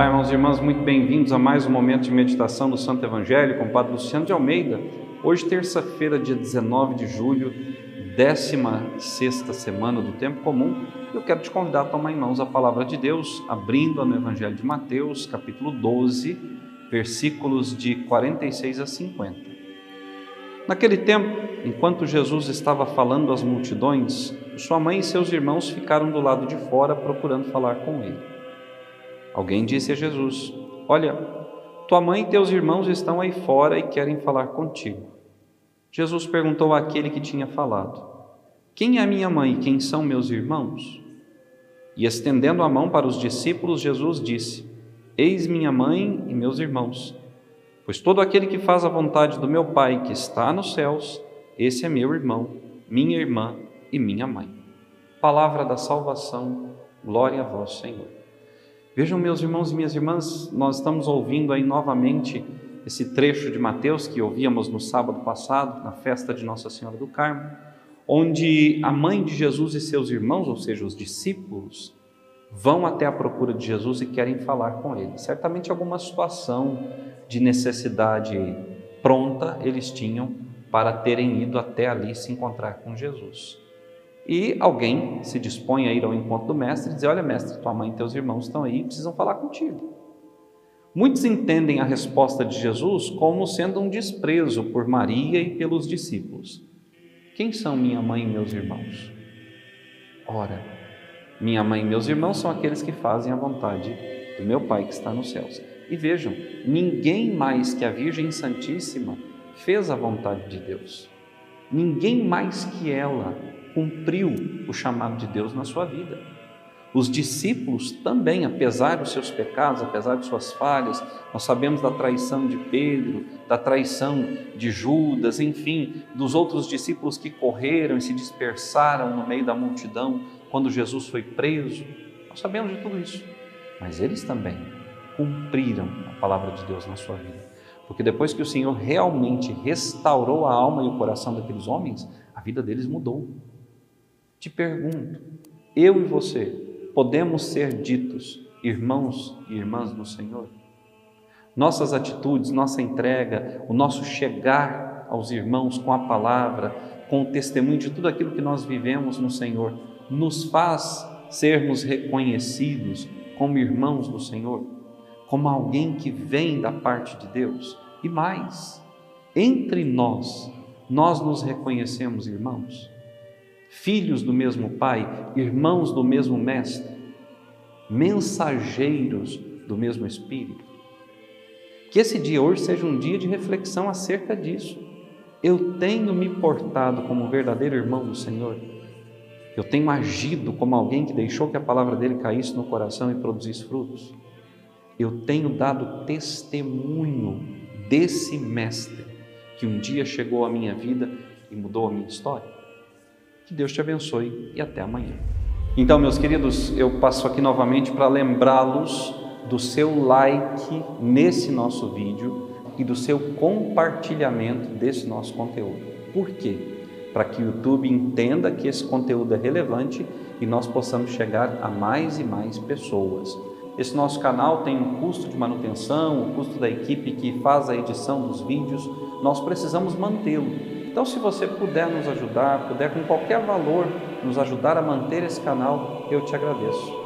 Olá, irmãos e irmãs, muito bem-vindos a mais um momento de meditação do Santo Evangelho com o Padre Luciano de Almeida. Hoje, terça-feira, dia 19 de julho, 16 semana do Tempo Comum, eu quero te convidar a tomar em mãos a palavra de Deus, abrindo no Evangelho de Mateus, capítulo 12, versículos de 46 a 50. Naquele tempo, enquanto Jesus estava falando às multidões, sua mãe e seus irmãos ficaram do lado de fora procurando falar com ele. Alguém disse a Jesus: Olha, tua mãe e teus irmãos estão aí fora e querem falar contigo. Jesus perguntou àquele que tinha falado: Quem é minha mãe e quem são meus irmãos? E estendendo a mão para os discípulos, Jesus disse: Eis minha mãe e meus irmãos. Pois todo aquele que faz a vontade do meu Pai que está nos céus, esse é meu irmão, minha irmã e minha mãe. Palavra da salvação, glória a vós, Senhor. Vejam, meus irmãos e minhas irmãs, nós estamos ouvindo aí novamente esse trecho de Mateus que ouvíamos no sábado passado, na festa de Nossa Senhora do Carmo, onde a mãe de Jesus e seus irmãos, ou seja, os discípulos, vão até a procura de Jesus e querem falar com ele. Certamente alguma situação de necessidade pronta eles tinham para terem ido até ali se encontrar com Jesus. E alguém se dispõe a ir ao encontro do mestre e dizer: Olha, mestre, tua mãe e teus irmãos estão aí, precisam falar contigo. Muitos entendem a resposta de Jesus como sendo um desprezo por Maria e pelos discípulos. Quem são minha mãe e meus irmãos? Ora, minha mãe e meus irmãos são aqueles que fazem a vontade do meu Pai que está nos céus. E vejam, ninguém mais que a Virgem Santíssima fez a vontade de Deus. Ninguém mais que ela cumpriu o chamado de Deus na sua vida. Os discípulos também, apesar dos seus pecados, apesar de suas falhas, nós sabemos da traição de Pedro, da traição de Judas, enfim, dos outros discípulos que correram e se dispersaram no meio da multidão quando Jesus foi preso. Nós sabemos de tudo isso. Mas eles também cumpriram a palavra de Deus na sua vida. Porque depois que o Senhor realmente restaurou a alma e o coração daqueles homens, a vida deles mudou. Te pergunto, eu e você podemos ser ditos irmãos e irmãs no Senhor? Nossas atitudes, nossa entrega, o nosso chegar aos irmãos com a palavra, com o testemunho de tudo aquilo que nós vivemos no Senhor, nos faz sermos reconhecidos como irmãos do Senhor, como alguém que vem da parte de Deus. E mais, entre nós, nós nos reconhecemos irmãos filhos do mesmo Pai, irmãos do mesmo Mestre, mensageiros do mesmo Espírito. Que esse dia hoje seja um dia de reflexão acerca disso. Eu tenho me portado como um verdadeiro irmão do Senhor. Eu tenho agido como alguém que deixou que a palavra dele caísse no coração e produzisse frutos. Eu tenho dado testemunho desse mestre que um dia chegou à minha vida e mudou a minha história. Que Deus te abençoe e até amanhã. Então, meus queridos, eu passo aqui novamente para lembrá-los do seu like nesse nosso vídeo e do seu compartilhamento desse nosso conteúdo. Por quê? Para que o YouTube entenda que esse conteúdo é relevante e nós possamos chegar a mais e mais pessoas. Esse nosso canal tem um custo de manutenção, o custo da equipe que faz a edição dos vídeos, nós precisamos mantê-lo. Então, se você puder nos ajudar, puder com qualquer valor nos ajudar a manter esse canal, eu te agradeço.